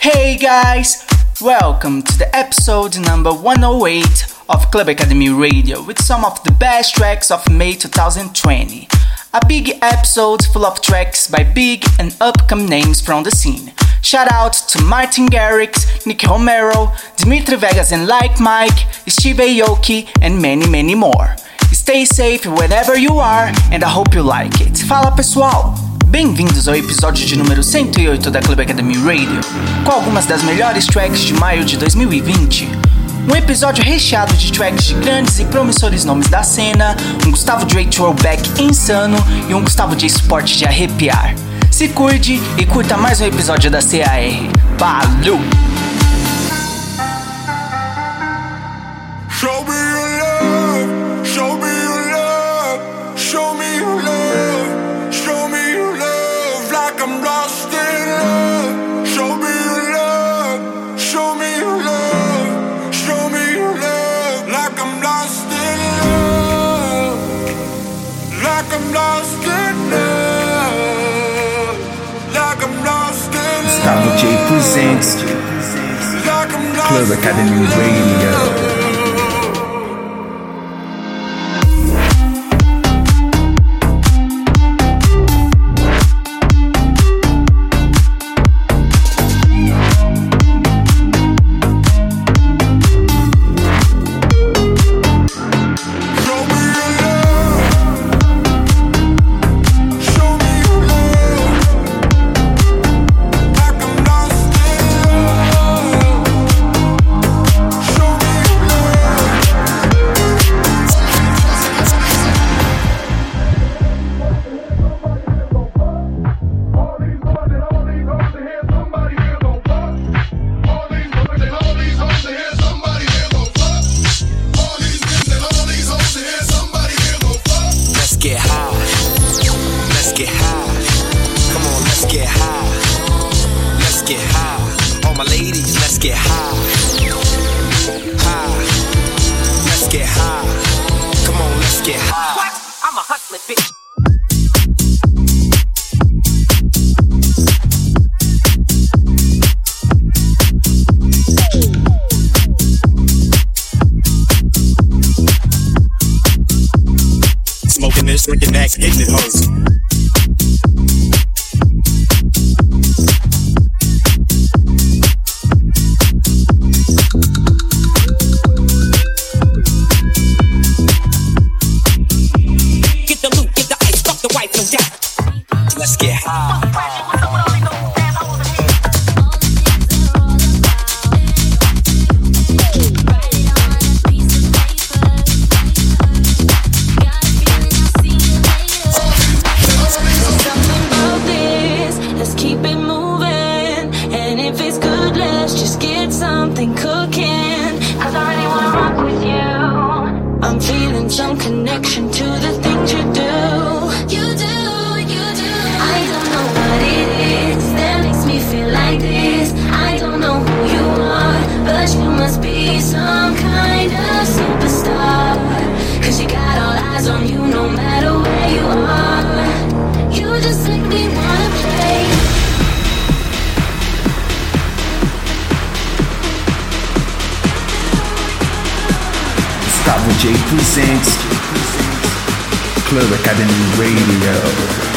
Hey guys, welcome to the episode number 108 of Club Academy Radio with some of the best tracks of May 2020. A big episode full of tracks by big and upcoming names from the scene. Shout out to Martin Garrix, Nicky Romero, Dimitri Vegas and Like Mike, Steve Aoki, and many, many more. Stay safe wherever you are and I hope you like it. Fala pessoal! Bem-vindos ao episódio de número 108 da Club Academy Radio, com algumas das melhores tracks de maio de 2020. Um episódio recheado de tracks de grandes e promissores nomes da cena, um Gustavo Dre throwback insano e um Gustavo J Sport de arrepiar. Se cuide e curta mais um episódio da CAR. Valeu! Presents Club Academy Radio. Doubt. Club Academy Radio.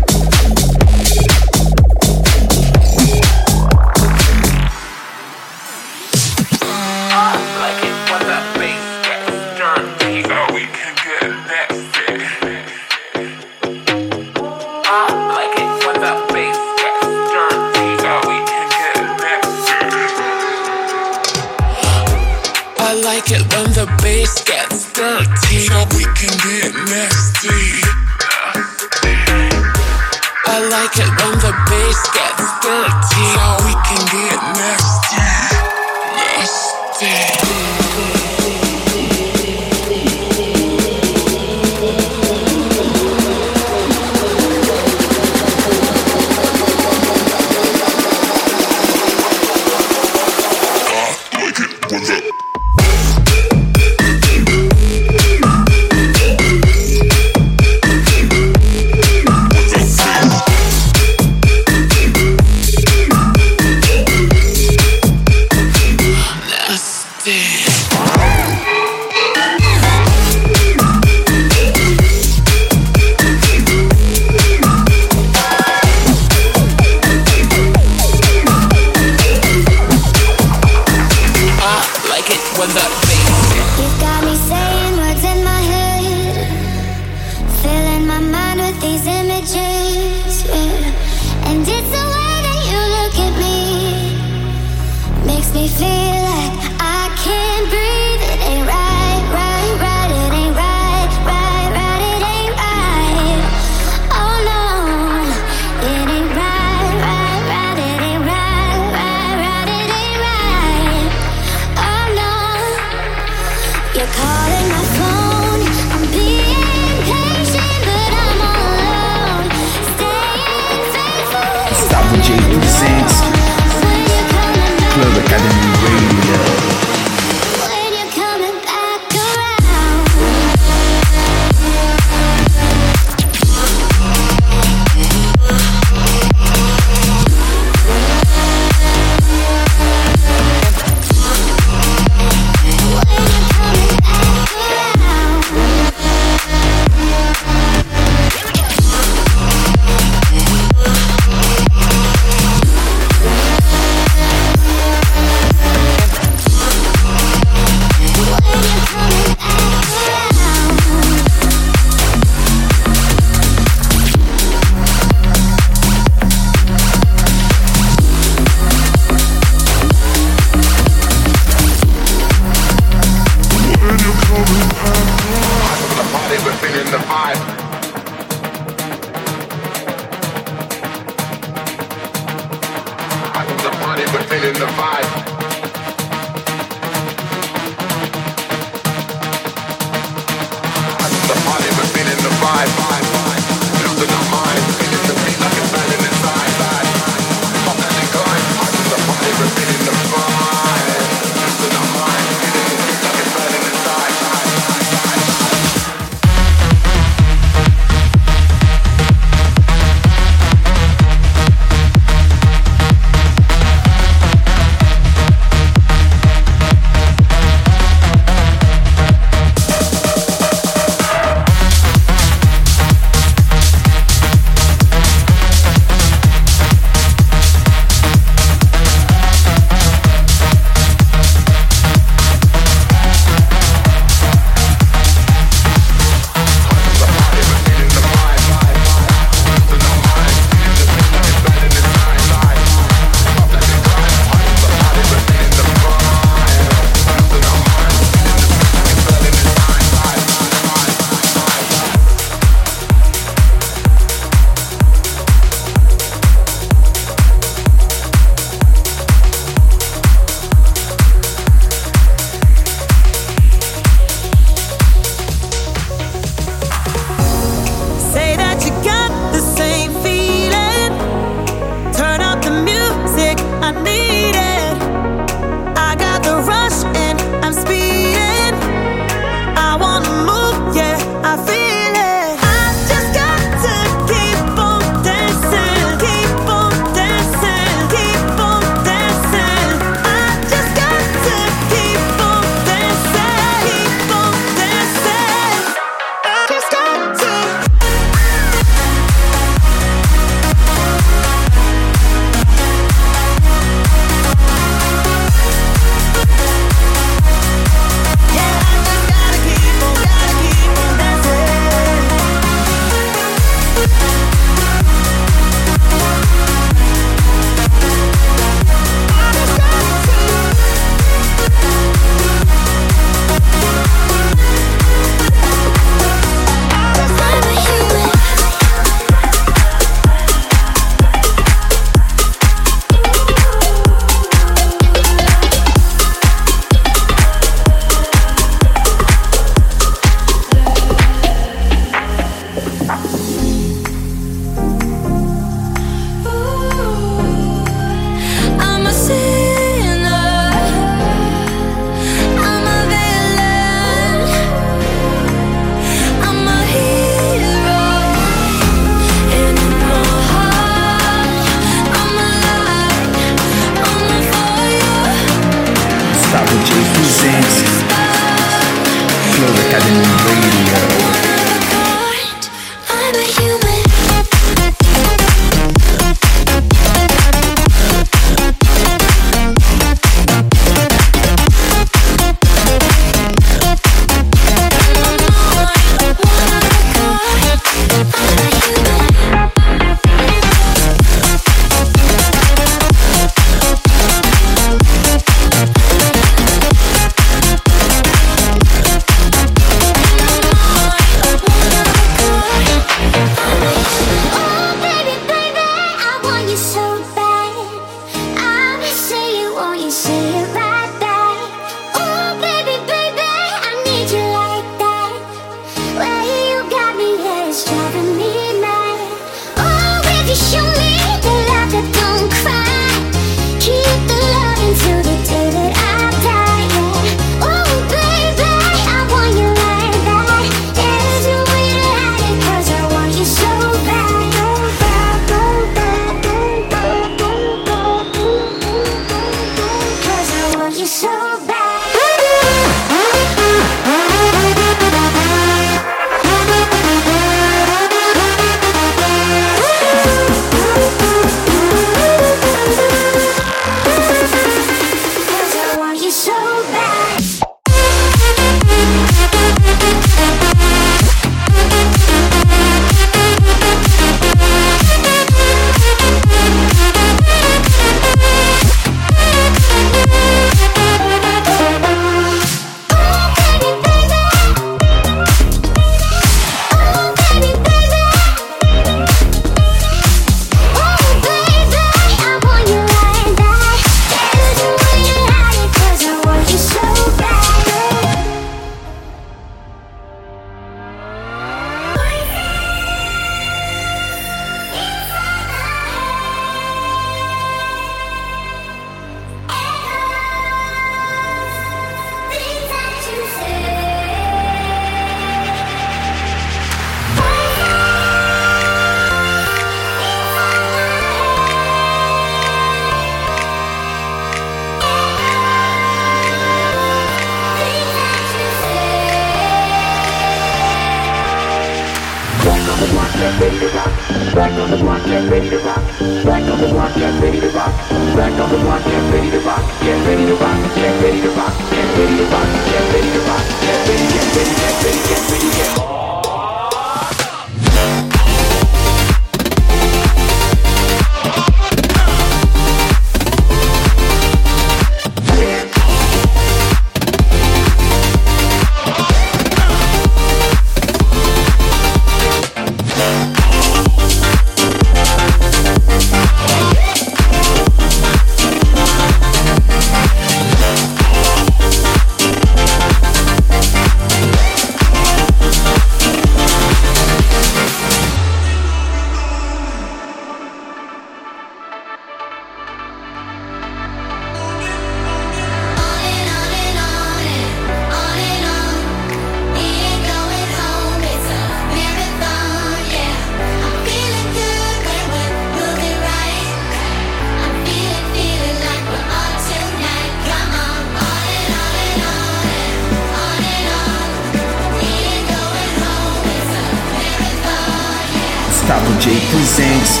Gustavo J presents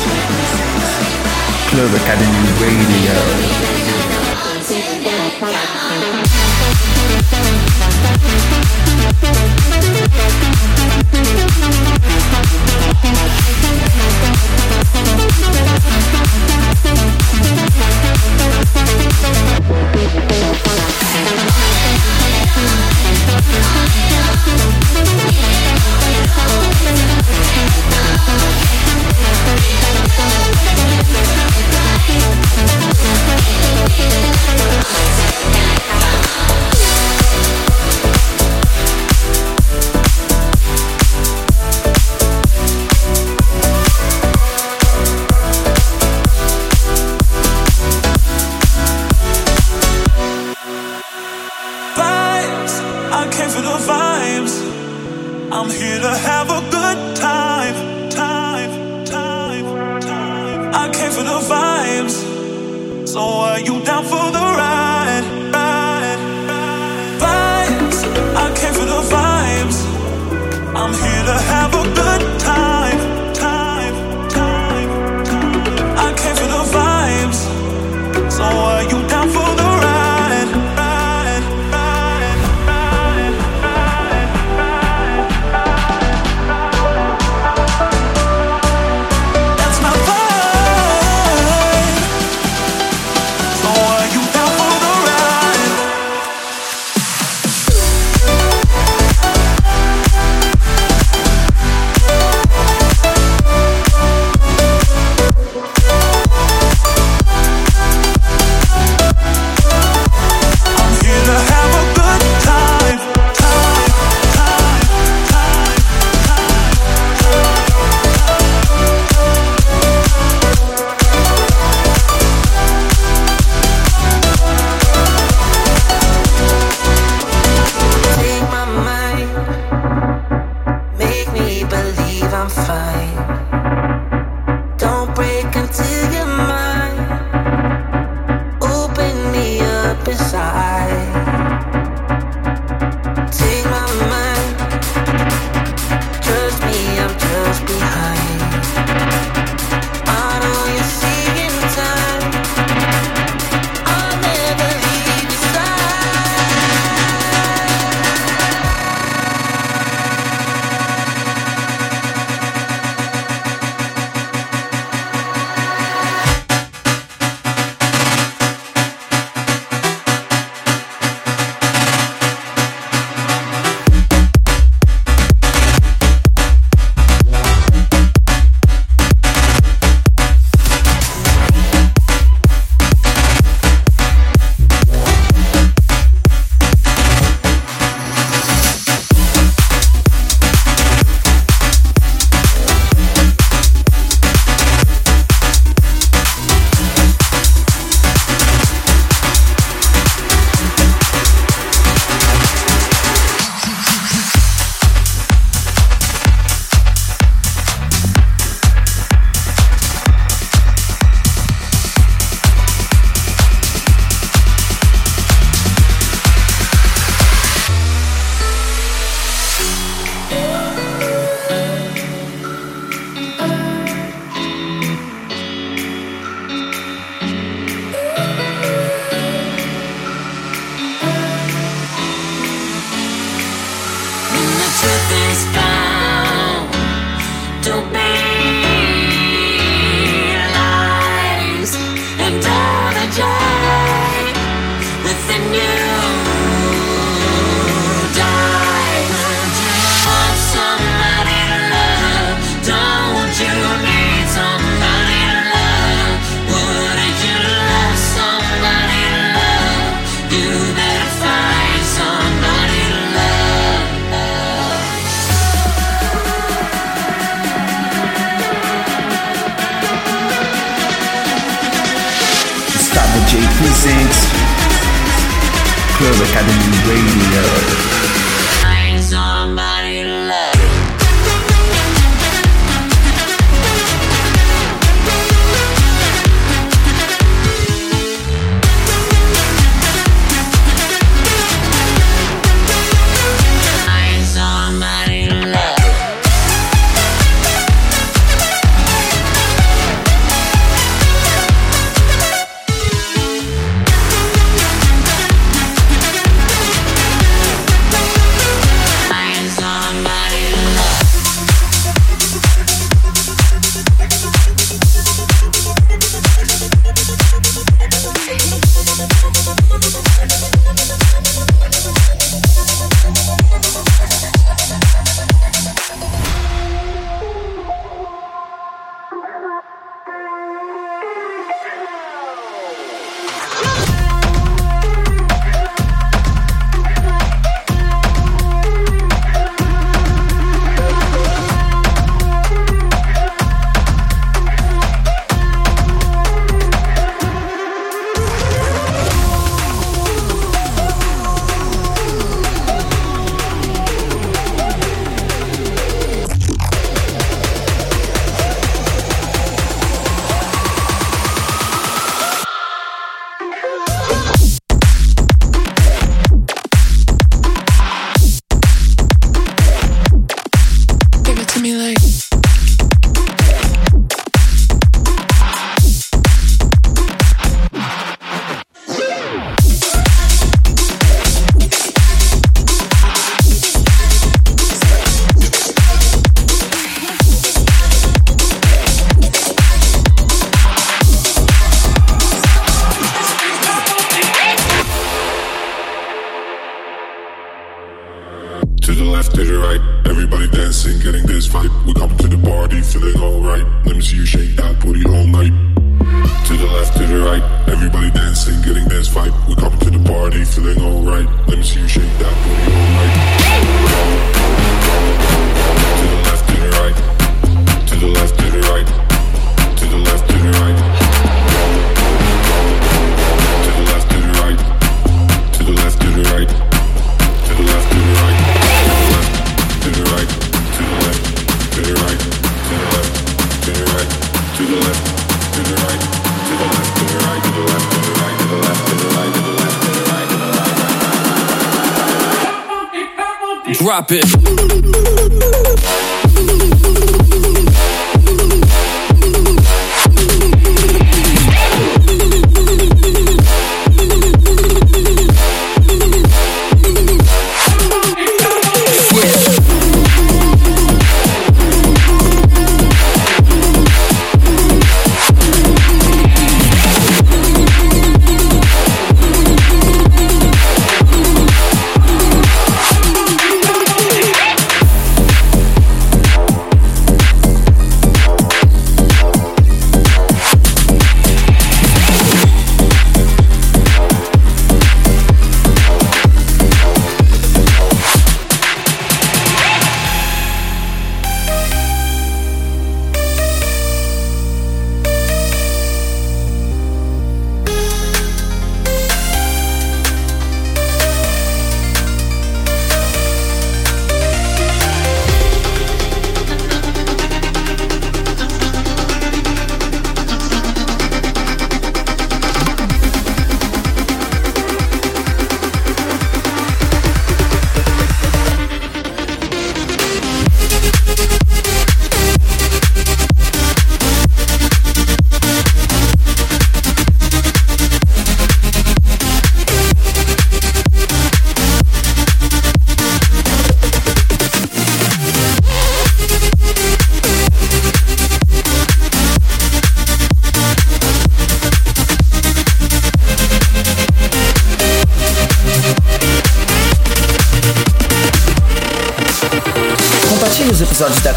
Club Academy Radio. place.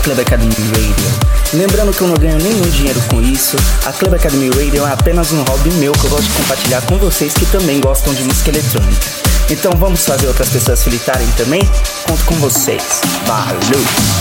Club Academy Radio. Lembrando que eu não ganho nenhum dinheiro com isso, a Club Academy Radio é apenas um hobby meu que eu gosto de compartilhar com vocês que também gostam de música eletrônica. Então vamos fazer outras pessoas se também? Conto com vocês. Valeu!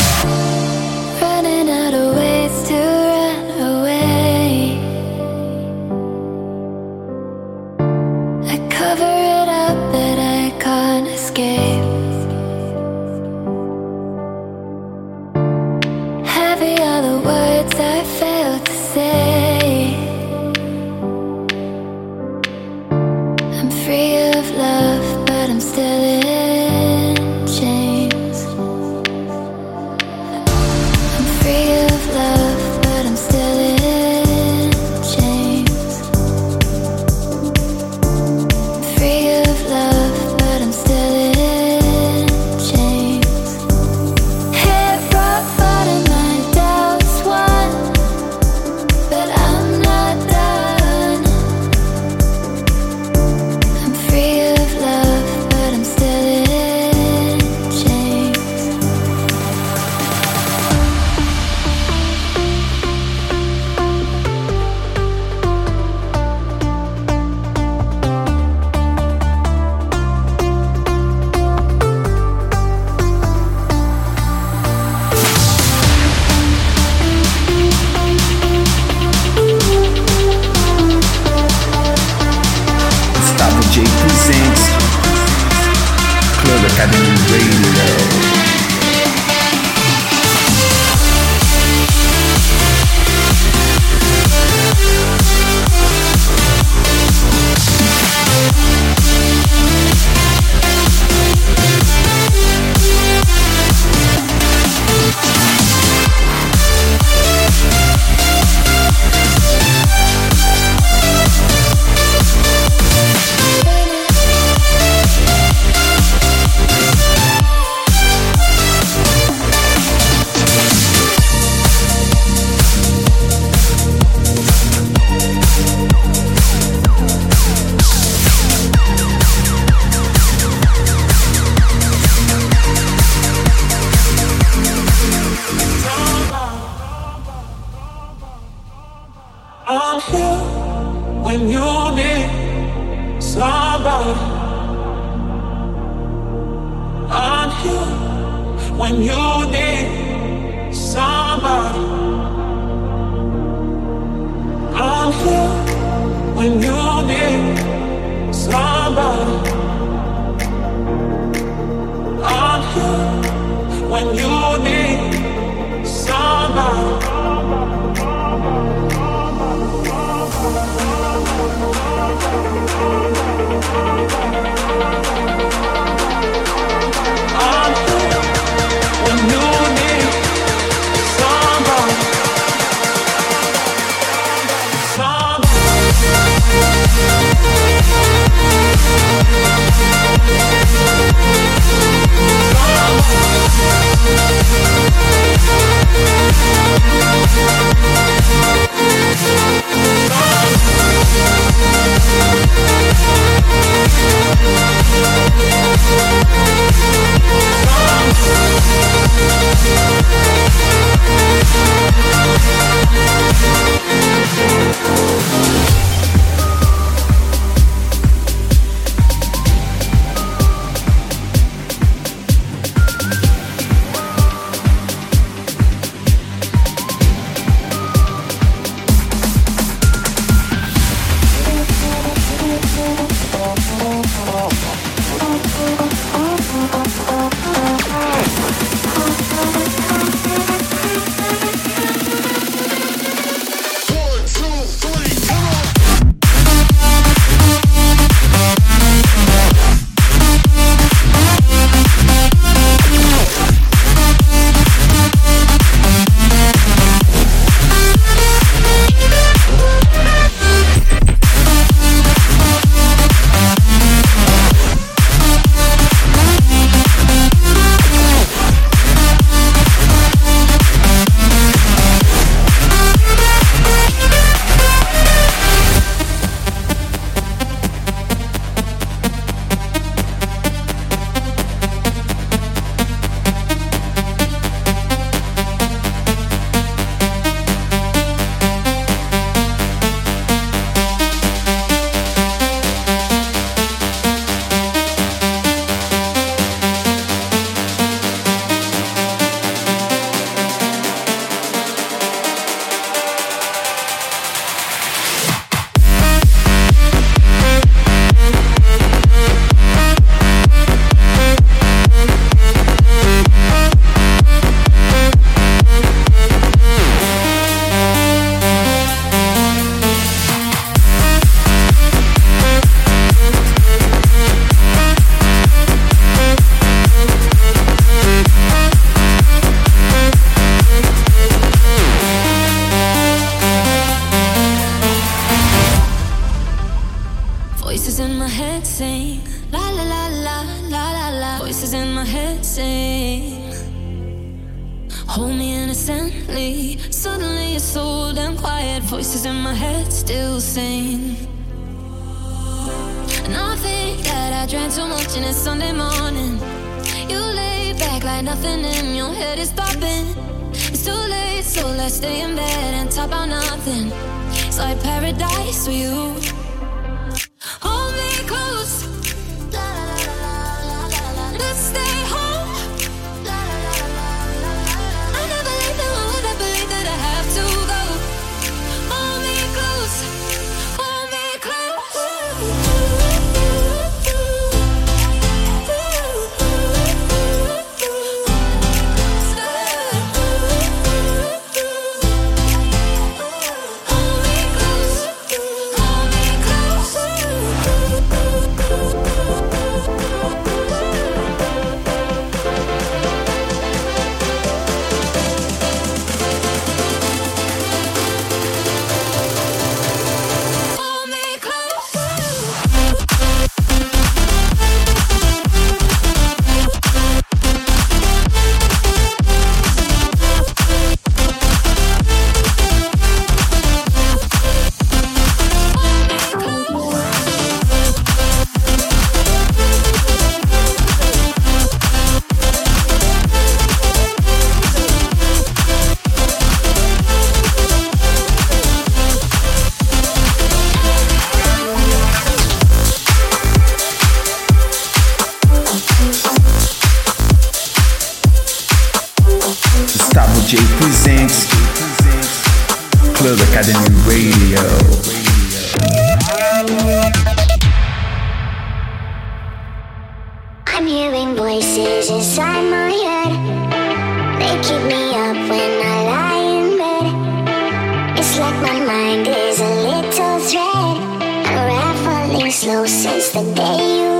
slow since the day you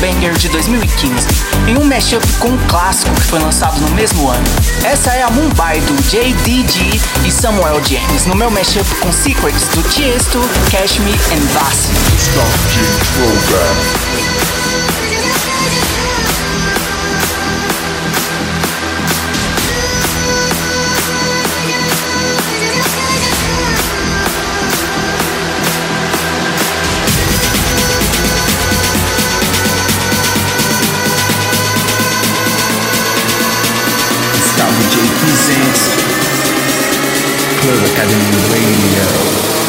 Banger de 2015, em um mashup com um clássico que foi lançado no mesmo ano. Essa é a Mumbai do JDG e Samuel James, no meu mashup com Secrets do Tiesto, Cash Me and Bassi. Academy Radio.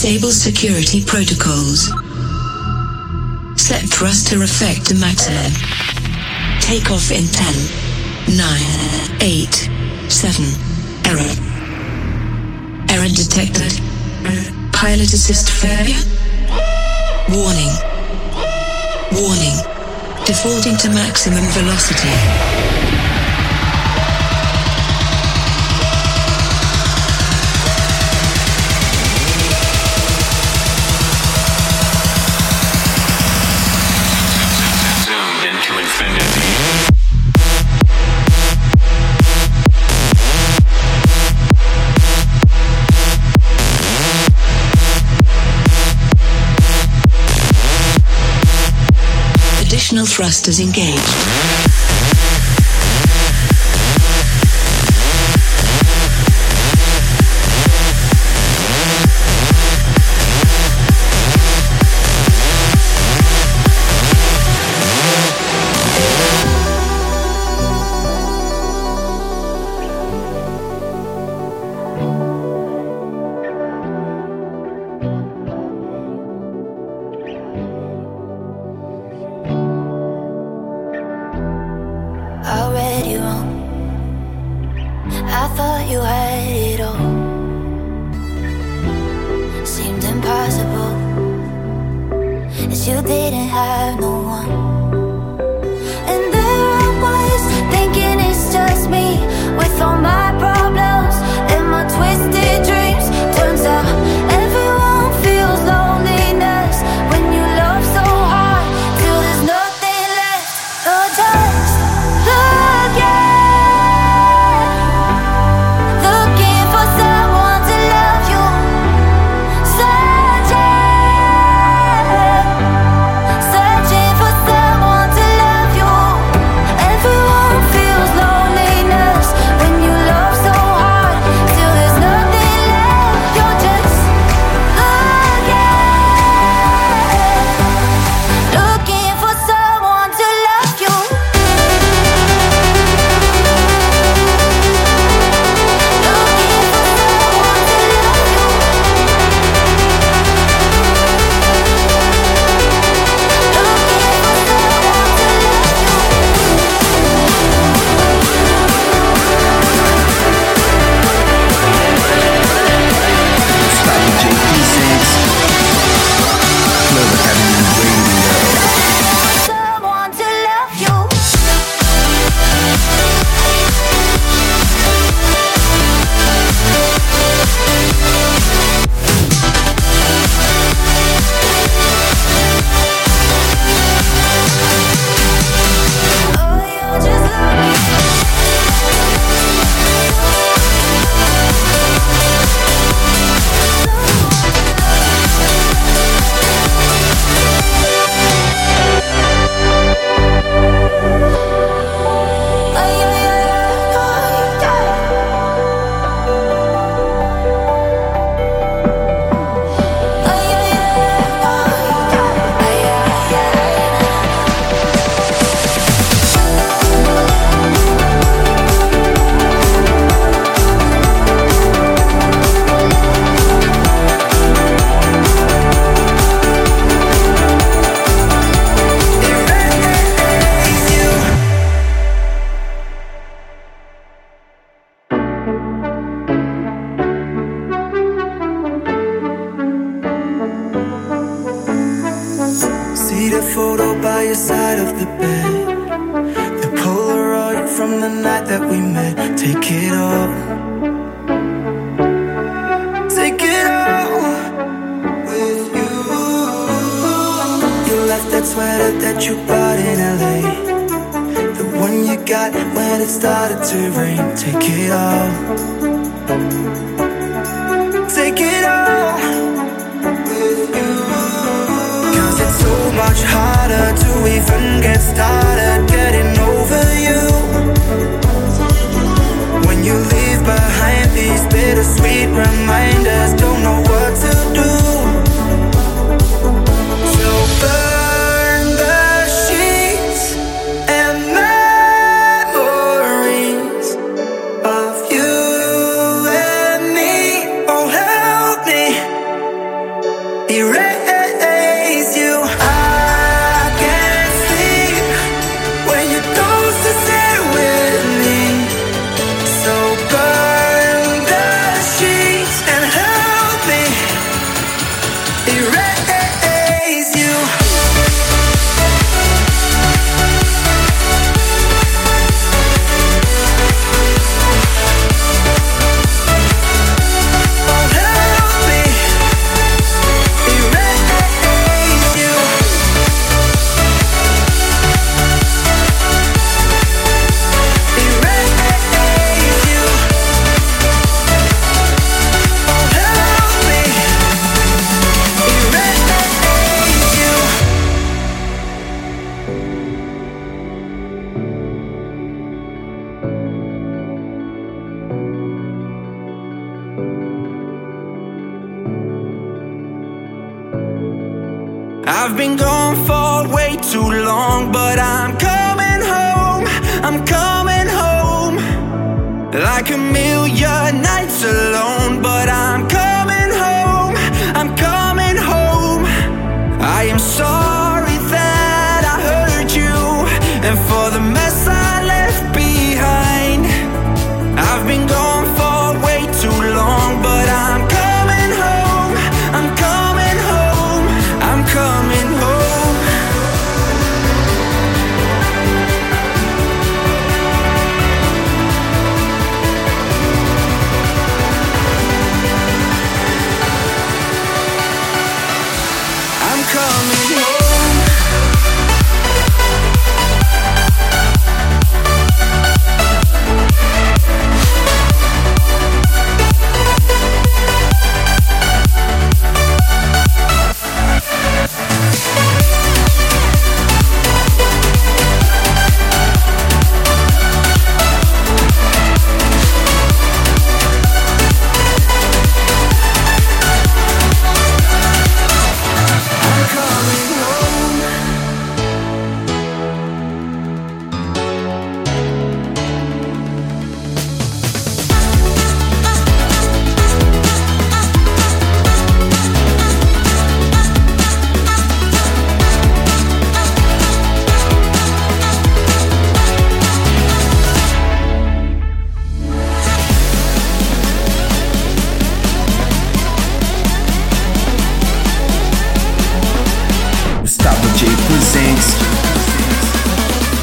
Disable security protocols. Set thruster effect to maximum. Take off in 10, 9, 8, 7. Error. Error detected. Pilot assist failure. Warning. Warning. Defaulting to maximum velocity. Thrusters engaged.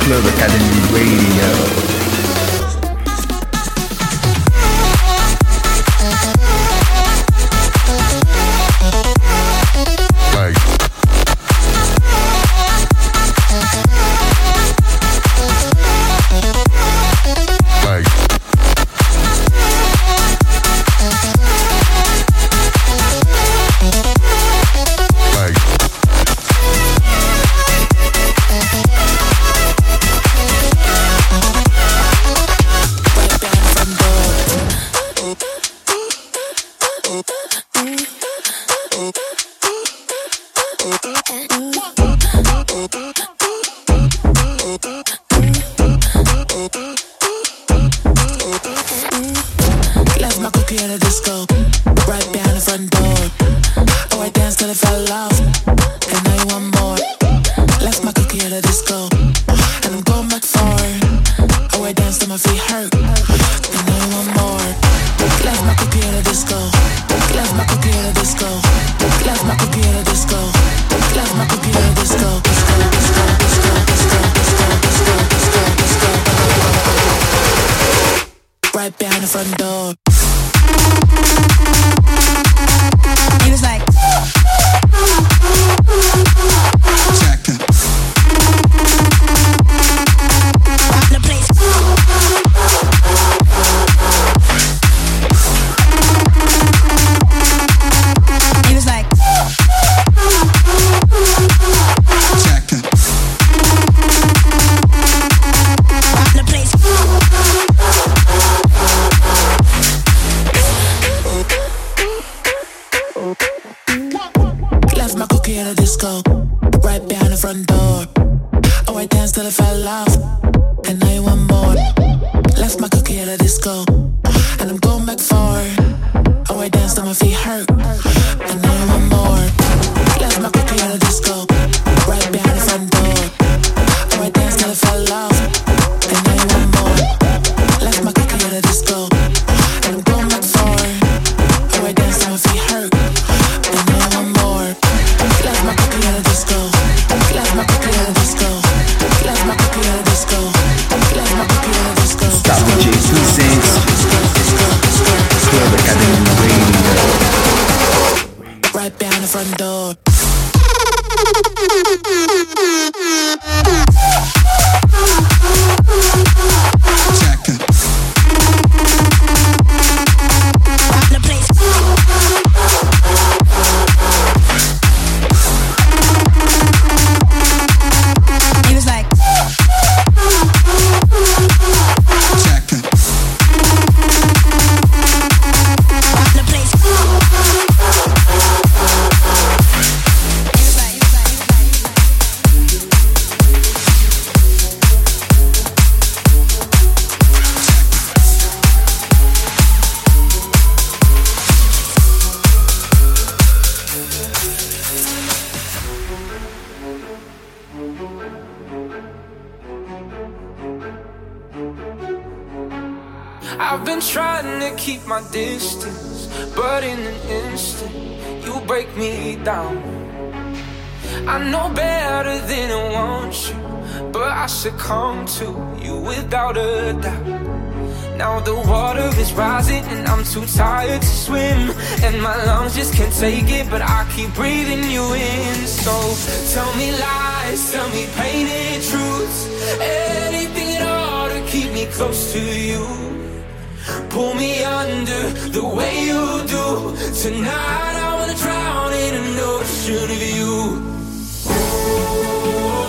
Club Academy Radio. too tired to swim And my lungs just can't take it But I keep breathing you in. So tell me lies, tell me painted truths Anything at all to keep me close to you. Pull me under the way you do. Tonight I wanna drown in an ocean of you. Ooh.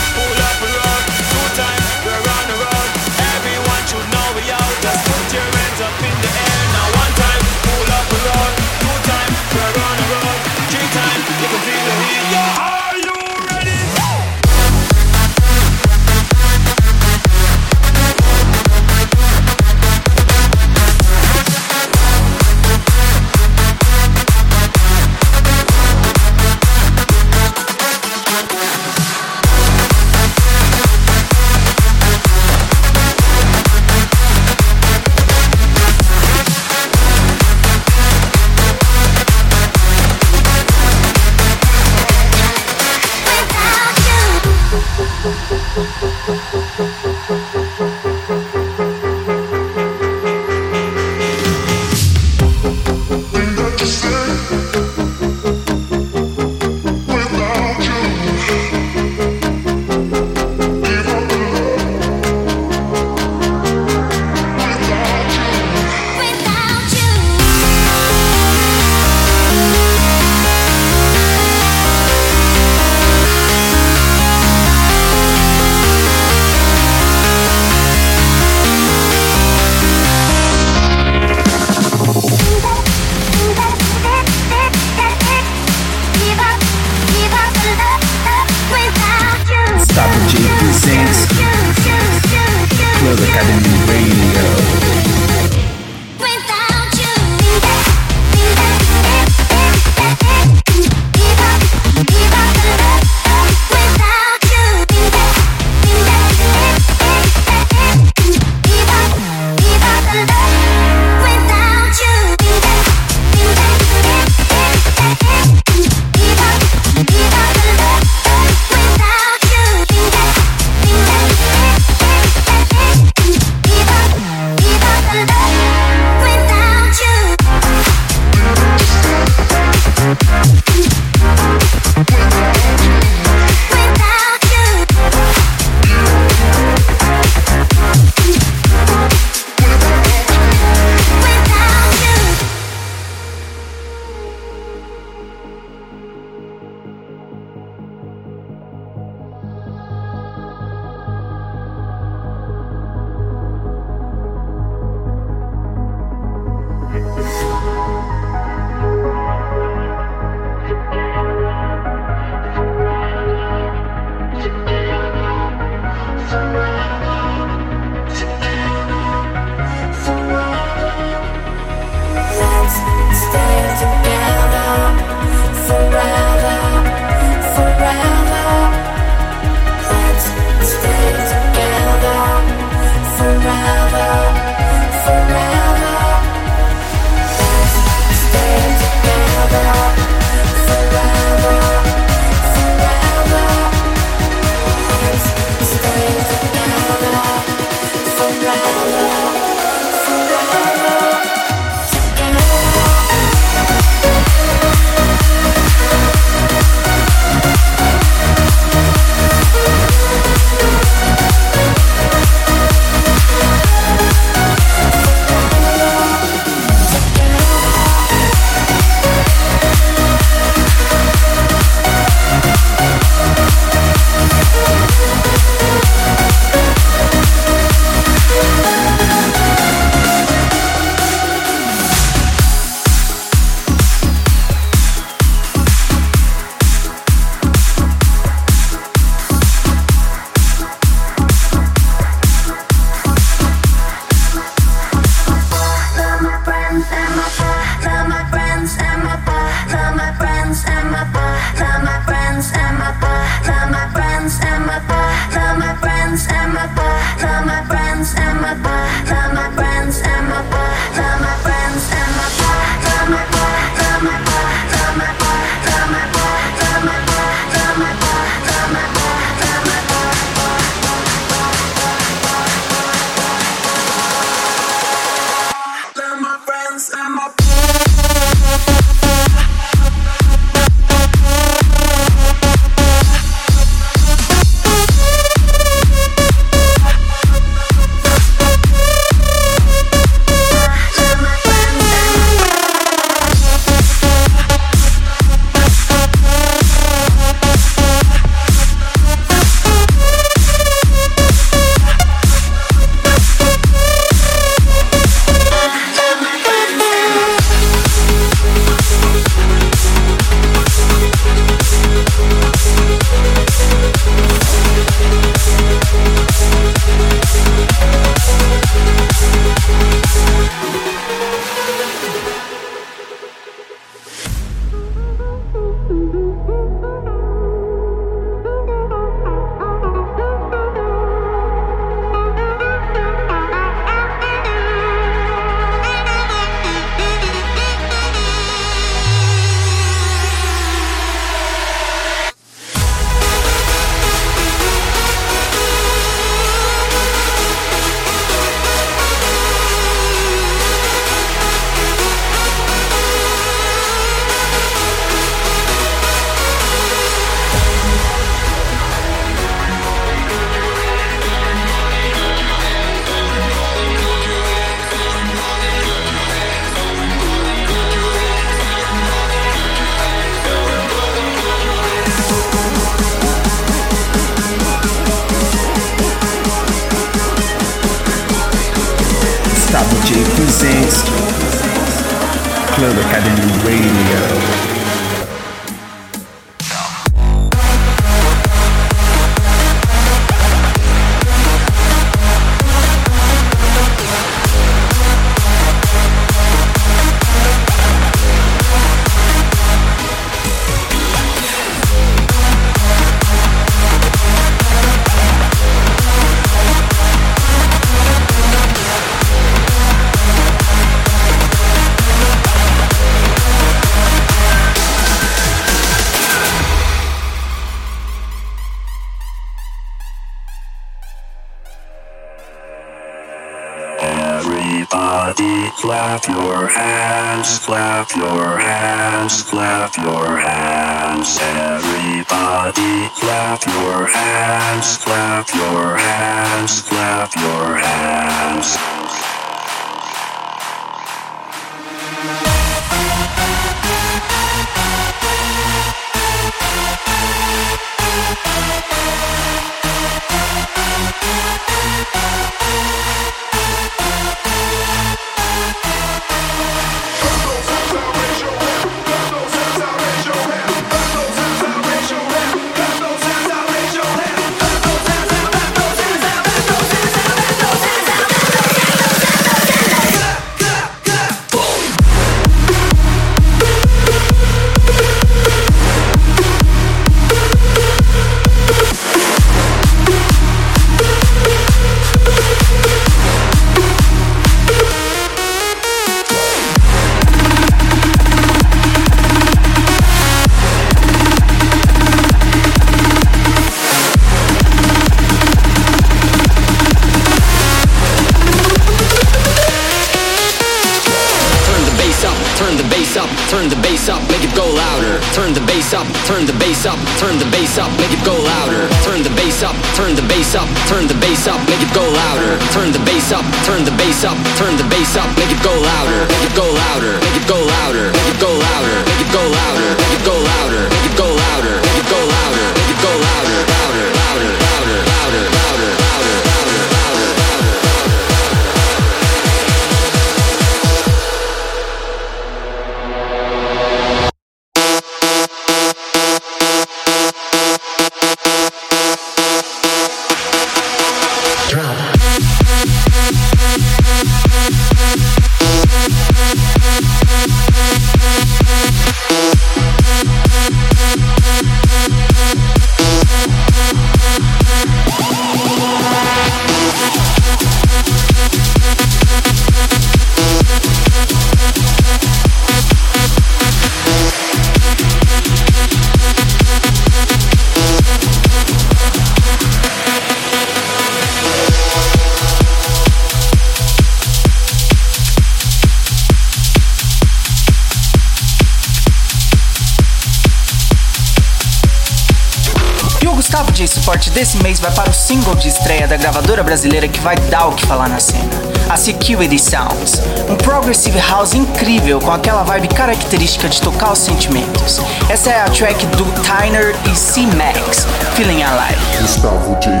Vai para o single de estreia da gravadora brasileira que vai dar o que falar na cena, a Security Sounds. Um progressive house incrível com aquela vibe característica de tocar os sentimentos. Essa é a track do Tyner e C-Max, Feeling Alive. Gustavo J.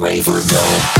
Raver Dome.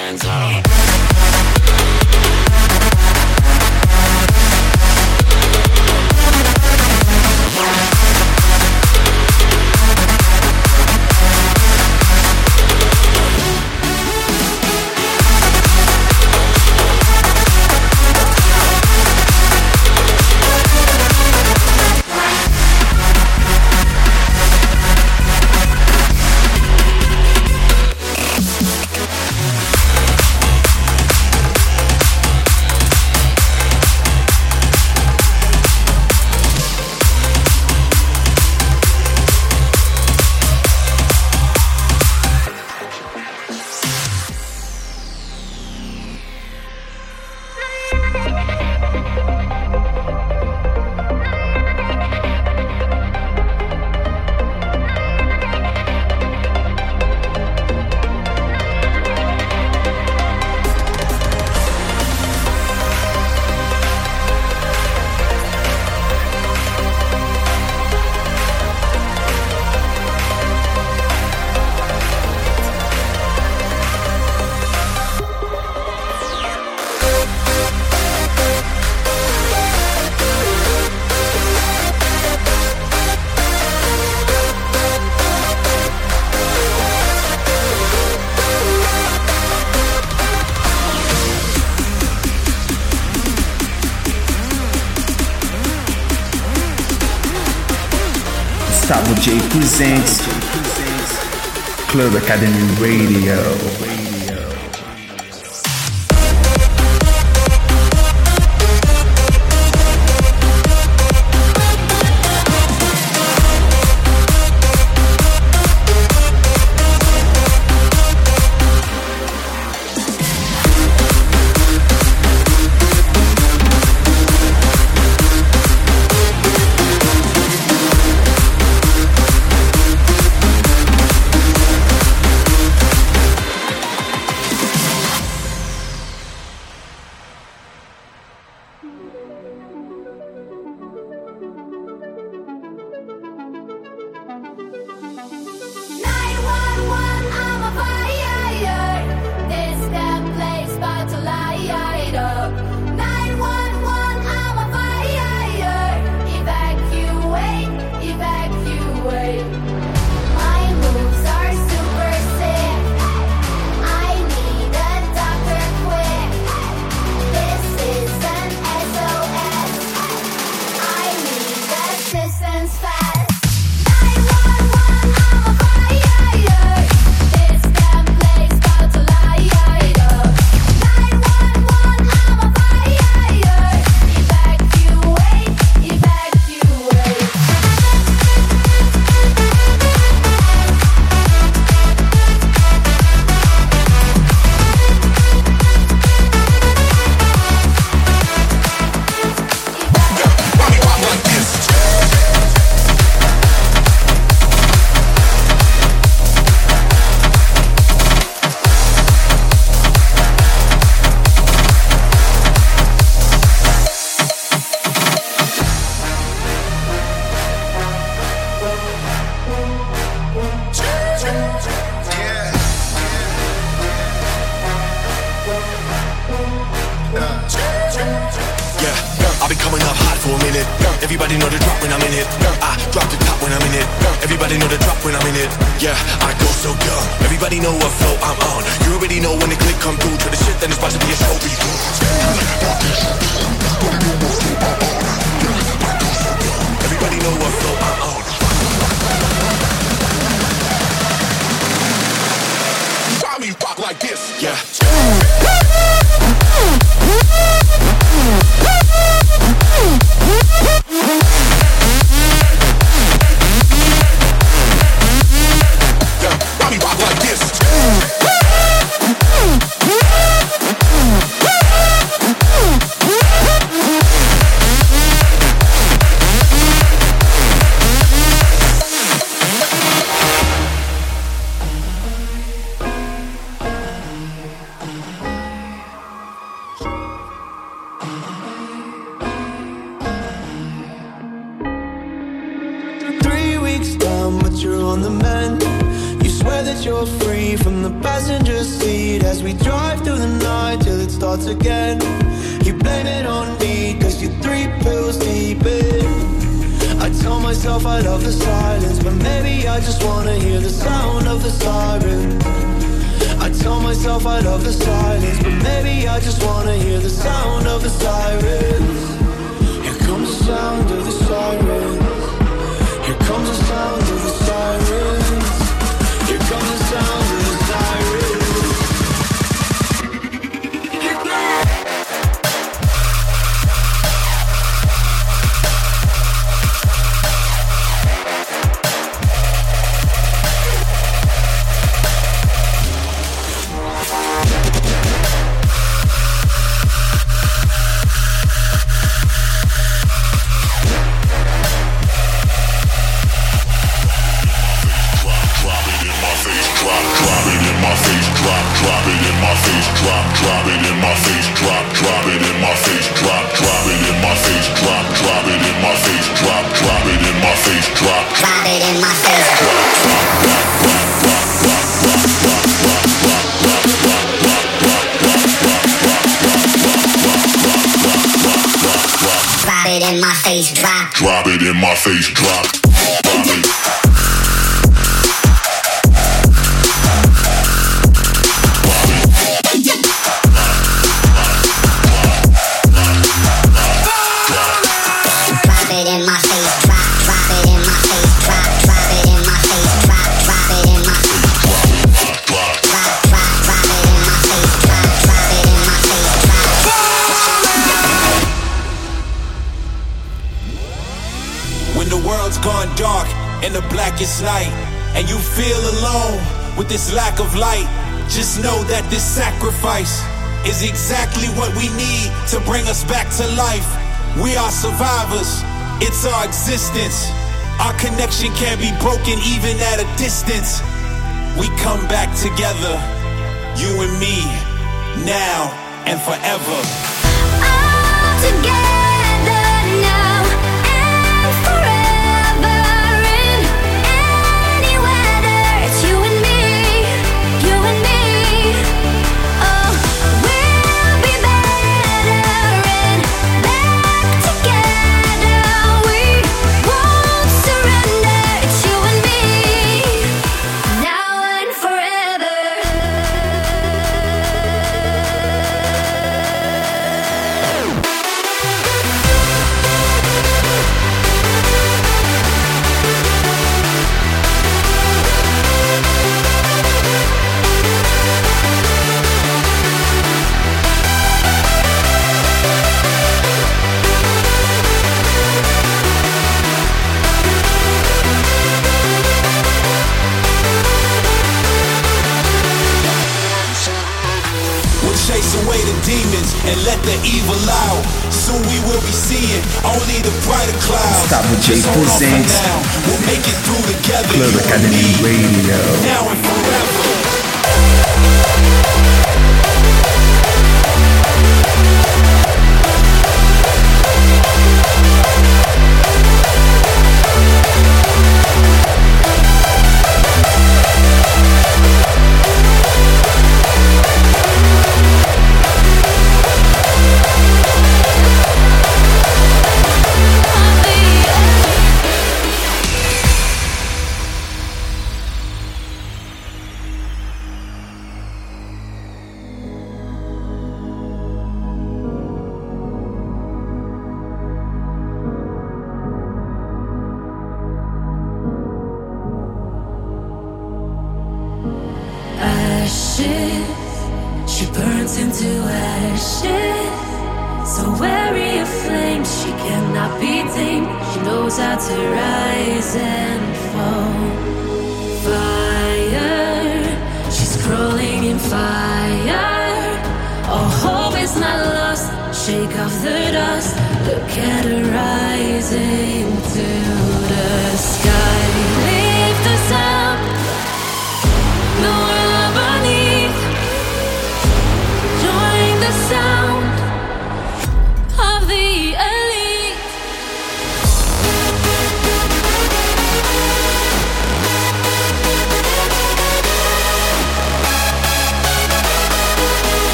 hands up. Radio. My face, drop is exactly what we need to bring us back to life. We are survivors, it's our existence. Our connection can't be broken even at a distance. We come back together, you and me, now and forever. All together. the evil out. So we will be seeing only the brighter clouds. Gustavo J Presents. We'll make it through together. Club Academy Radio. Now and forever.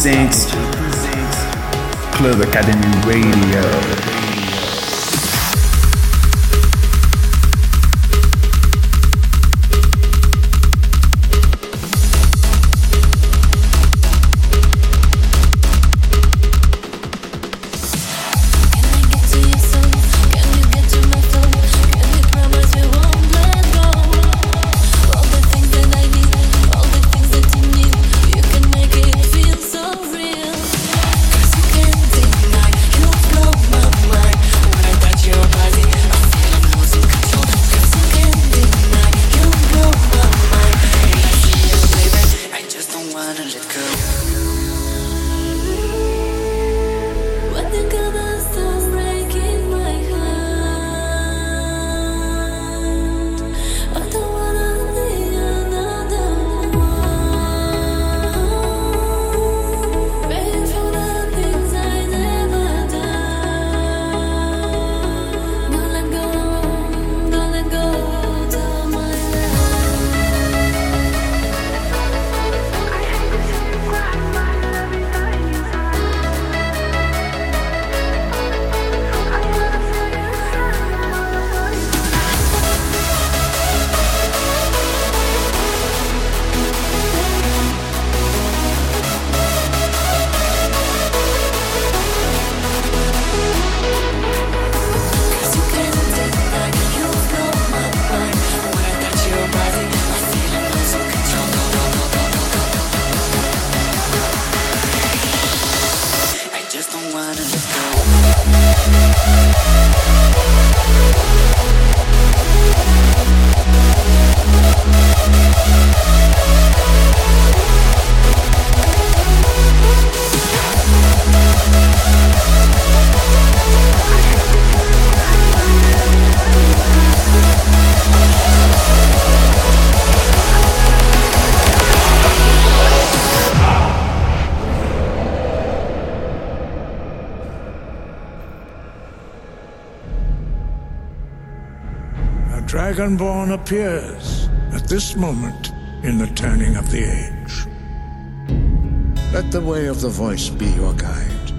sinks dragonborn appears at this moment in the turning of the age. Let the way of the voice be your guide,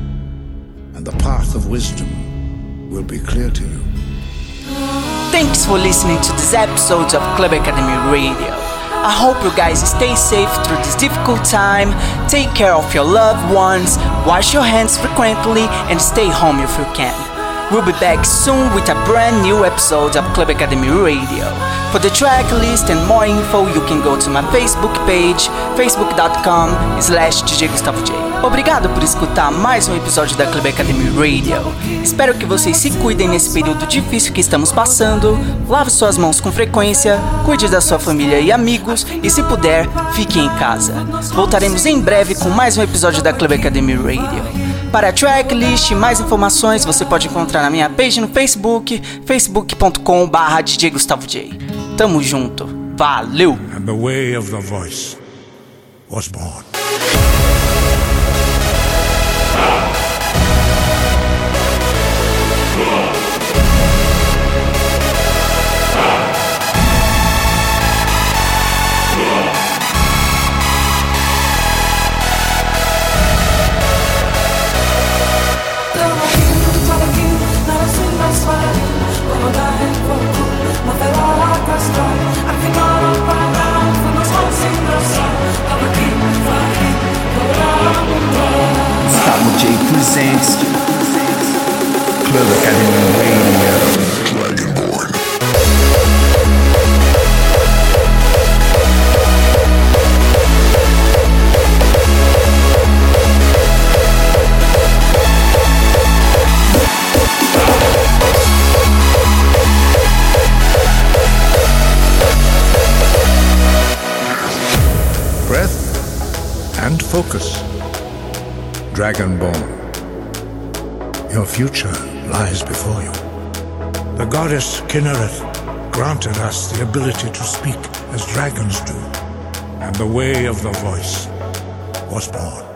and the path of wisdom will be clear to you. Thanks for listening to this episode of Club Academy Radio. I hope you guys stay safe through this difficult time, take care of your loved ones, wash your hands frequently, and stay home if you can. We'll be back soon with a brand new episode of Club Academy Radio. For the track list and more info, you can go to my Facebook page, facebook.com slash. Obrigado por escutar mais um episódio da Club Academy Radio. Espero que vocês se cuidem nesse período difícil que estamos passando. Lave suas mãos com frequência, cuide da sua família e amigos e, se puder, fique em casa. Voltaremos em breve com mais um episódio da Club Academy Radio. Para a tracklist e mais informações você pode encontrar na minha page no Facebook, facebook.com.br DJ Gustavo J. Tamo junto, valeu! Presents Club Academy Radio. Breath and focus. Dragonborn. Your future lies before you. The goddess Kynareth granted us the ability to speak as dragons do, and the way of the voice was born.